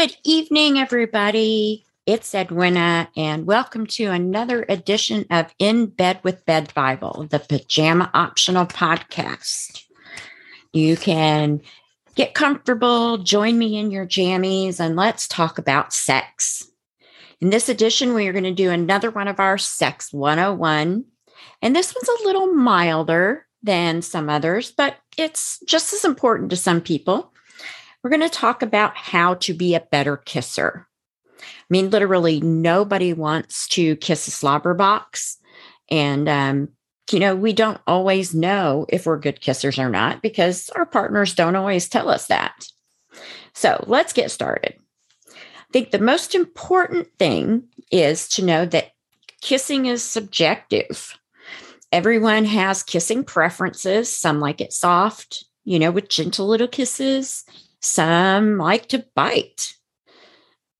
Good evening, everybody. It's Edwina, and welcome to another edition of In Bed with Bed Bible, the pajama optional podcast. You can get comfortable, join me in your jammies, and let's talk about sex. In this edition, we are going to do another one of our Sex 101. And this one's a little milder than some others, but it's just as important to some people. We're going to talk about how to be a better kisser. I mean, literally, nobody wants to kiss a slobber box. And, um, you know, we don't always know if we're good kissers or not because our partners don't always tell us that. So let's get started. I think the most important thing is to know that kissing is subjective. Everyone has kissing preferences. Some like it soft, you know, with gentle little kisses. Some like to bite.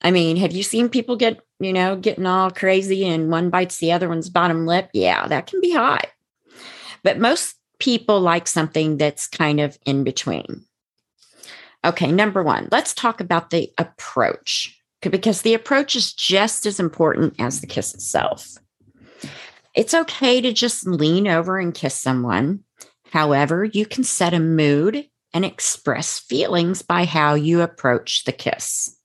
I mean, have you seen people get, you know, getting all crazy and one bites the other one's bottom lip? Yeah, that can be hot. But most people like something that's kind of in between. Okay, number one, let's talk about the approach because the approach is just as important as the kiss itself. It's okay to just lean over and kiss someone. However, you can set a mood and express feelings by how you approach the kiss.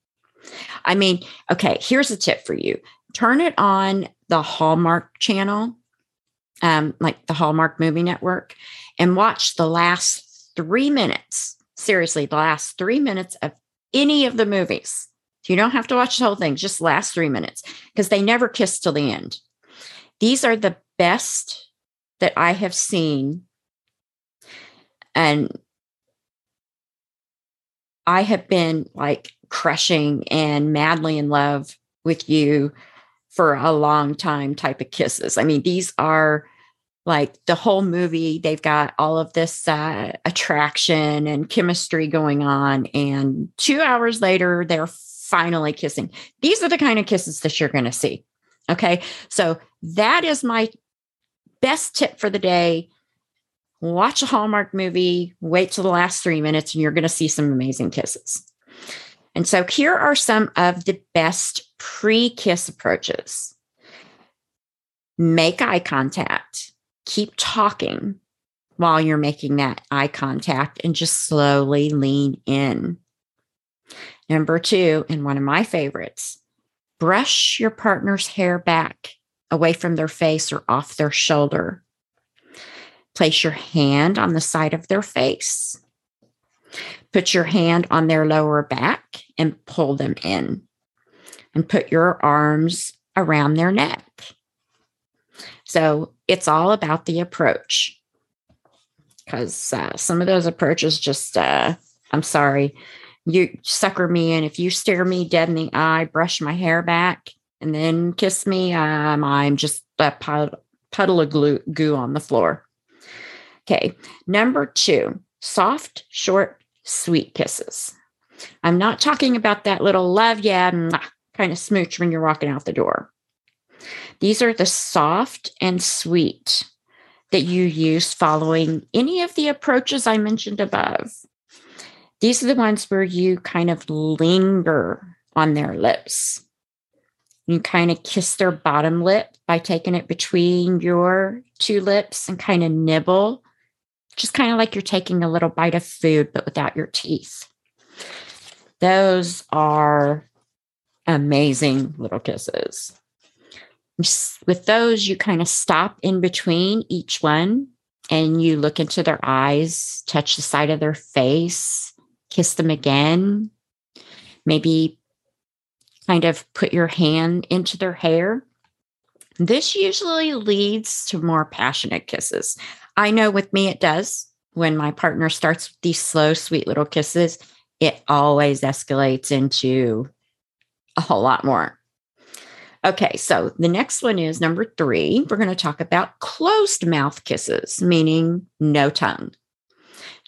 I mean, okay, here's a tip for you turn it on the Hallmark channel, um, like the Hallmark Movie Network, and watch the last three minutes. Seriously, the last three minutes of any of the movies. You don't have to watch the whole thing, just last three minutes, because they never kiss till the end. These are the best that I have seen. And I have been like crushing and madly in love with you for a long time type of kisses. I mean, these are like the whole movie, they've got all of this uh, attraction and chemistry going on. And two hours later, they're finally kissing. These are the kind of kisses that you're going to see. Okay. So that is my best tip for the day. Watch a Hallmark movie, wait till the last three minutes, and you're going to see some amazing kisses. And so here are some of the best pre kiss approaches make eye contact, keep talking while you're making that eye contact, and just slowly lean in. Number two, and one of my favorites, brush your partner's hair back away from their face or off their shoulder. Place your hand on the side of their face. Put your hand on their lower back and pull them in. And put your arms around their neck. So it's all about the approach. Because uh, some of those approaches just, uh, I'm sorry, you sucker me in. If you stare me dead in the eye, brush my hair back, and then kiss me, um, I'm just a puddle of glue, goo on the floor. Okay. Number two, soft, short, sweet kisses. I'm not talking about that little love yeah kind of smooch when you're walking out the door. These are the soft and sweet that you use following any of the approaches I mentioned above. These are the ones where you kind of linger on their lips. You kind of kiss their bottom lip by taking it between your two lips and kind of nibble, just kind of like you're taking a little bite of food, but without your teeth. Those are amazing little kisses. With those, you kind of stop in between each one and you look into their eyes, touch the side of their face, kiss them again. Maybe kind of put your hand into their hair. This usually leads to more passionate kisses. I know with me it does. When my partner starts with these slow, sweet little kisses, it always escalates into a whole lot more. Okay, so the next one is number three. We're going to talk about closed mouth kisses, meaning no tongue.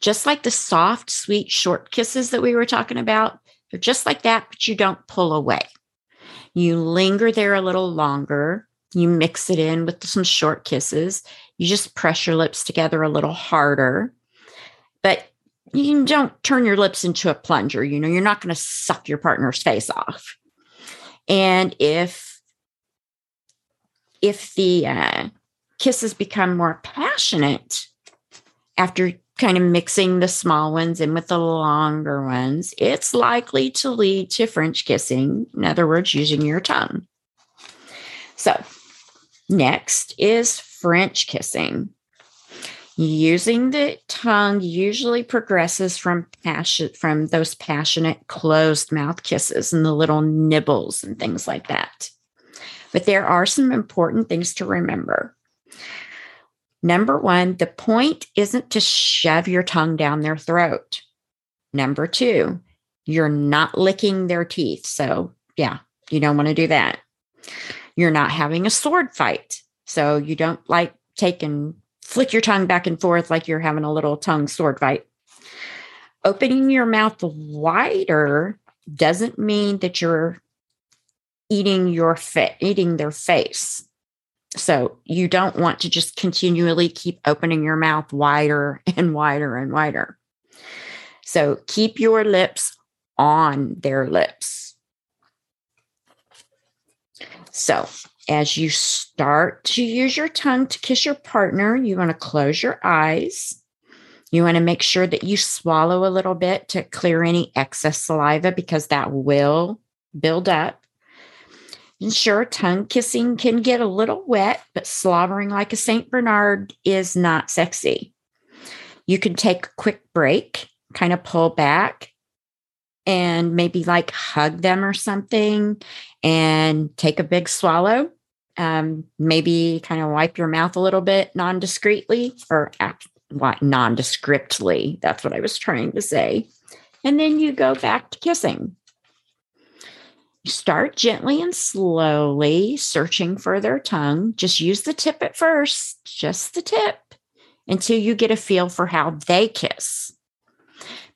Just like the soft, sweet, short kisses that we were talking about, they're just like that, but you don't pull away. You linger there a little longer. You mix it in with some short kisses. You just press your lips together a little harder. But you don't turn your lips into a plunger. You know, you're not going to suck your partner's face off. And if if the uh, kisses become more passionate after kind of mixing the small ones in with the longer ones, it's likely to lead to French kissing. In other words, using your tongue. So, next is French kissing. Using the tongue usually progresses from passion from those passionate closed mouth kisses and the little nibbles and things like that. But there are some important things to remember. Number one, the point isn't to shove your tongue down their throat. Number two, you're not licking their teeth. So, yeah, you don't want to do that. You're not having a sword fight. So, you don't like taking flick your tongue back and forth like you're having a little tongue sword fight. Opening your mouth wider doesn't mean that you're eating your fa- eating their face. So you don't want to just continually keep opening your mouth wider and wider and wider. So keep your lips on their lips. So as you start to use your tongue to kiss your partner, you want to close your eyes. You want to make sure that you swallow a little bit to clear any excess saliva because that will build up. And sure, tongue kissing can get a little wet, but slobbering like a St. Bernard is not sexy. You can take a quick break, kind of pull back, and maybe like hug them or something and take a big swallow um, maybe kind of wipe your mouth a little bit non discreetly or nondescriptly. That's what I was trying to say. And then you go back to kissing. You start gently and slowly searching for their tongue. Just use the tip at first, just the tip, until you get a feel for how they kiss.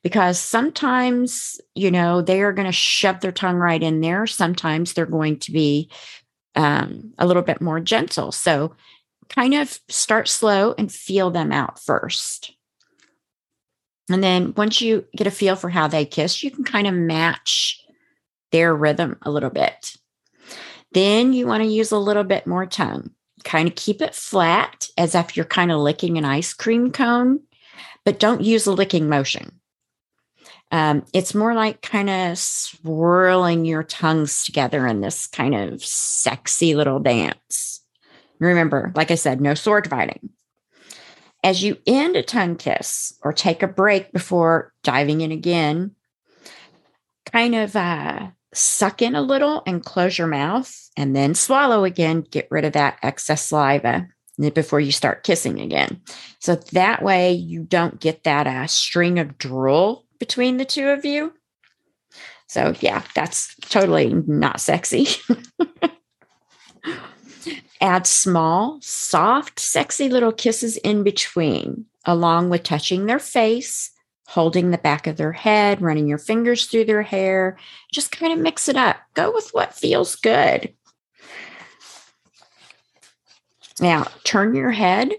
Because sometimes, you know, they are going to shove their tongue right in there. Sometimes they're going to be um, a little bit more gentle. So kind of start slow and feel them out first. And then once you get a feel for how they kiss, you can kind of match their rhythm a little bit. Then you want to use a little bit more tongue. Kind of keep it flat as if you're kind of licking an ice cream cone, but don't use a licking motion. Um, it's more like kind of swirling your tongues together in this kind of sexy little dance. Remember, like I said, no sword fighting. As you end a tongue kiss or take a break before diving in again, kind of uh, suck in a little and close your mouth and then swallow again. Get rid of that excess saliva before you start kissing again. So that way you don't get that uh, string of drool between the two of you. So, yeah, that's totally not sexy. Add small, soft, sexy little kisses in between, along with touching their face, holding the back of their head, running your fingers through their hair. Just kind of mix it up. Go with what feels good. Now, turn your head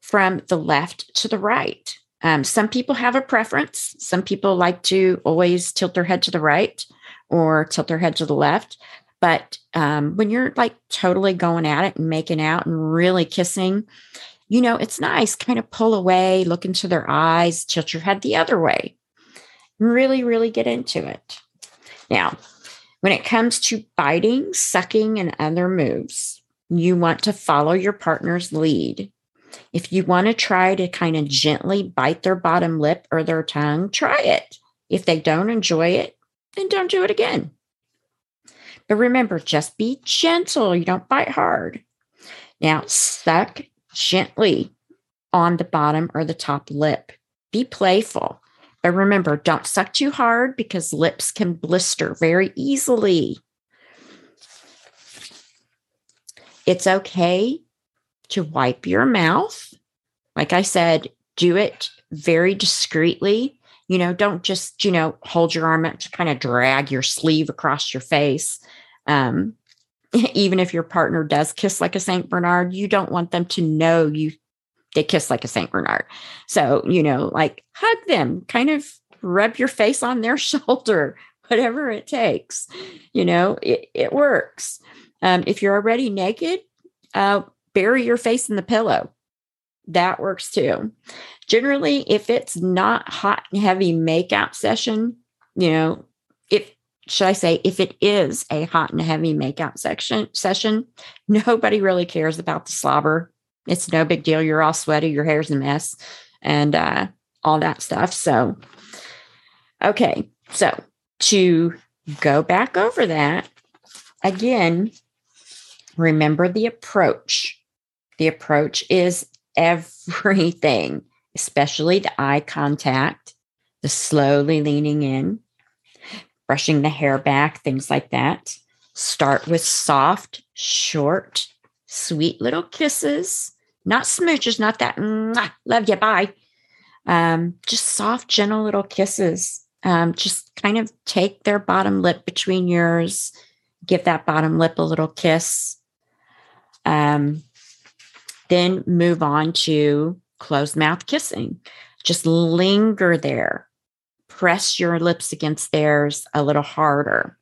from the left to the right. Um, some people have a preference. Some people like to always tilt their head to the right or tilt their head to the left. But um, when you're like totally going at it and making out and really kissing, you know, it's nice. Kind of pull away, look into their eyes, tilt your head the other way. Really, really get into it. Now, when it comes to biting, sucking, and other moves, you want to follow your partner's lead. If you want to try to kind of gently bite their bottom lip or their tongue, try it. If they don't enjoy it, then don't do it again. But remember, just be gentle. You don't bite hard. Now, suck gently on the bottom or the top lip. Be playful. But remember, don't suck too hard because lips can blister very easily. It's okay to wipe your mouth. Like I said, do it very discreetly. You know, don't just, you know, hold your arm up to kind of drag your sleeve across your face. Um, even if your partner does kiss like a St. Bernard, you don't want them to know you they kiss like a St. Bernard. So, you know, like hug them, kind of rub your face on their shoulder, whatever it takes. You know, it, it works. Um, if you're already naked, uh, bury your face in the pillow. That works too. Generally, if it's not hot and heavy makeout session, you know, if should I say, if it is a hot and heavy makeout section session, nobody really cares about the slobber. It's no big deal. You're all sweaty, your hair's a mess, and uh, all that stuff. So, okay, so to go back over that again, remember the approach. The approach is everything, especially the eye contact, the slowly leaning in, brushing the hair back, things like that. Start with soft, short, sweet little kisses, not smooches, not that love you, bye. Um, just soft, gentle little kisses. Um, just kind of take their bottom lip between yours, give that bottom lip a little kiss. Um, then move on to closed mouth kissing. Just linger there press your lips against theirs a little harder.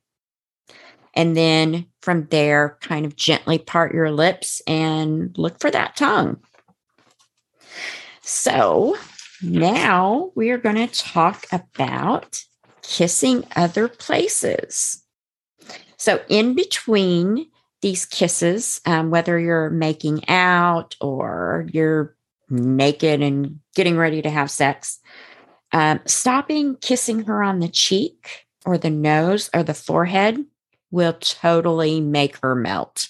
And then from there, kind of gently part your lips and look for that tongue. So now we are going to talk about kissing other places. So, in between these kisses, um, whether you're making out or you're naked and getting ready to have sex, um, stopping kissing her on the cheek or the nose or the forehead will totally make her melt.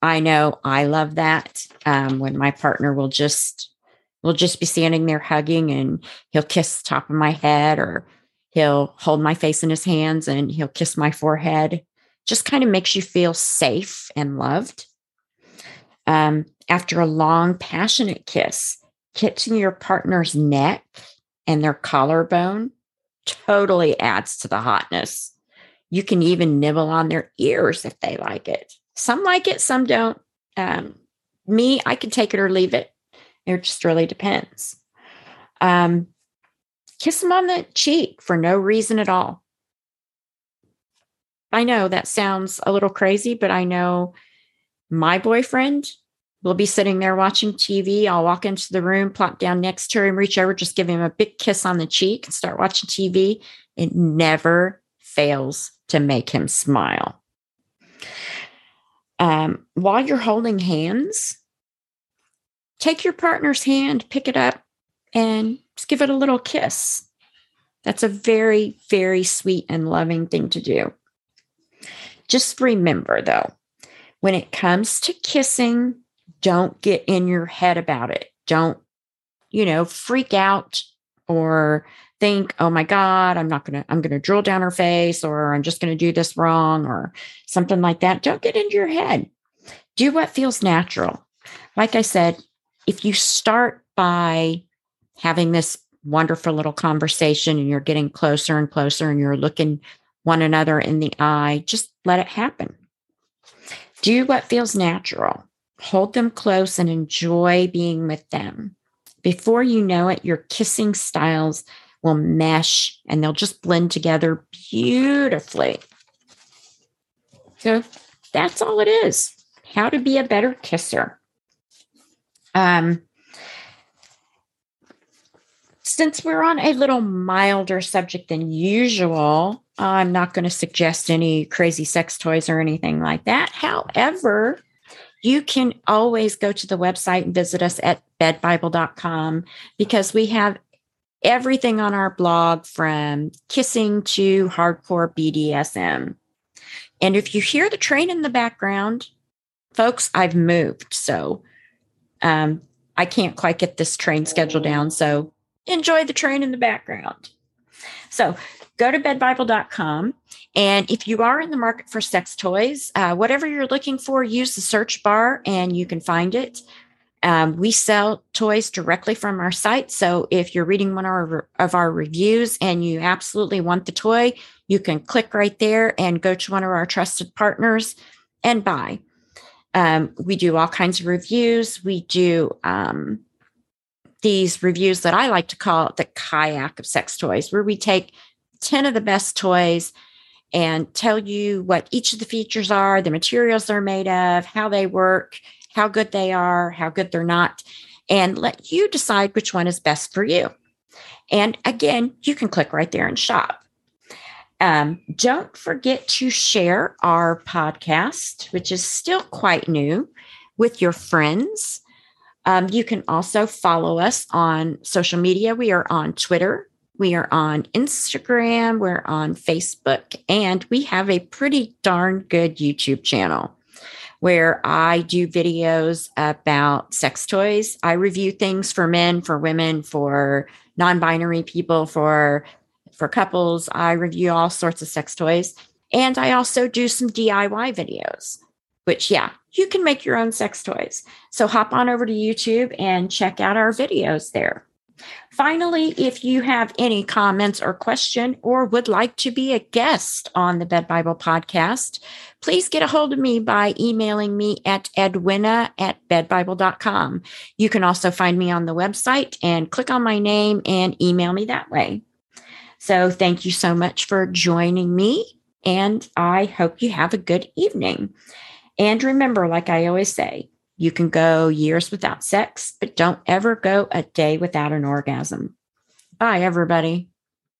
I know I love that um, when my partner will just will just be standing there hugging and he'll kiss the top of my head or he'll hold my face in his hands and he'll kiss my forehead. Just kind of makes you feel safe and loved. Um, after a long, passionate kiss, kissing your partner's neck and their collarbone totally adds to the hotness. You can even nibble on their ears if they like it. Some like it, some don't. Um, me, I can take it or leave it. It just really depends. Um, kiss them on the cheek for no reason at all. I know that sounds a little crazy, but I know my boyfriend We'll be sitting there watching TV. I'll walk into the room, plop down next to him, reach over, just give him a big kiss on the cheek and start watching TV. It never fails to make him smile. Um, while you're holding hands, take your partner's hand, pick it up, and just give it a little kiss. That's a very, very sweet and loving thing to do. Just remember, though, when it comes to kissing, don't get in your head about it. Don't, you know, freak out or think, oh my God, I'm not going to, I'm going to drill down her face or I'm just going to do this wrong or something like that. Don't get into your head. Do what feels natural. Like I said, if you start by having this wonderful little conversation and you're getting closer and closer and you're looking one another in the eye, just let it happen. Do what feels natural hold them close and enjoy being with them. Before you know it, your kissing styles will mesh and they'll just blend together beautifully. So that's all it is. How to be a better kisser. Um, since we're on a little milder subject than usual, I'm not going to suggest any crazy sex toys or anything like that. However, you can always go to the website and visit us at bedbible.com because we have everything on our blog from kissing to hardcore BDSM. And if you hear the train in the background, folks, I've moved. So um, I can't quite get this train schedule down. So enjoy the train in the background. So go to bedbible.com. And if you are in the market for sex toys, uh, whatever you're looking for, use the search bar and you can find it. Um, we sell toys directly from our site. So if you're reading one of our, of our reviews and you absolutely want the toy, you can click right there and go to one of our trusted partners and buy. Um, we do all kinds of reviews. We do um, these reviews that I like to call the kayak of sex toys, where we take 10 of the best toys and tell you what each of the features are, the materials they're made of, how they work, how good they are, how good they're not, and let you decide which one is best for you. And again, you can click right there and shop. Um, don't forget to share our podcast, which is still quite new, with your friends. Um, you can also follow us on social media. We are on Twitter, we are on Instagram, we're on Facebook, and we have a pretty darn good YouTube channel where I do videos about sex toys. I review things for men, for women, for non-binary people, for for couples. I review all sorts of sex toys. And I also do some DIY videos, which, yeah, you can make your own sex toys. So hop on over to YouTube and check out our videos there. Finally, if you have any comments or question or would like to be a guest on the Bed Bible podcast, please get a hold of me by emailing me at edwina at bedbible.com. You can also find me on the website and click on my name and email me that way. So thank you so much for joining me. And I hope you have a good evening. And remember, like I always say, you can go years without sex, but don't ever go a day without an orgasm. Bye, everybody.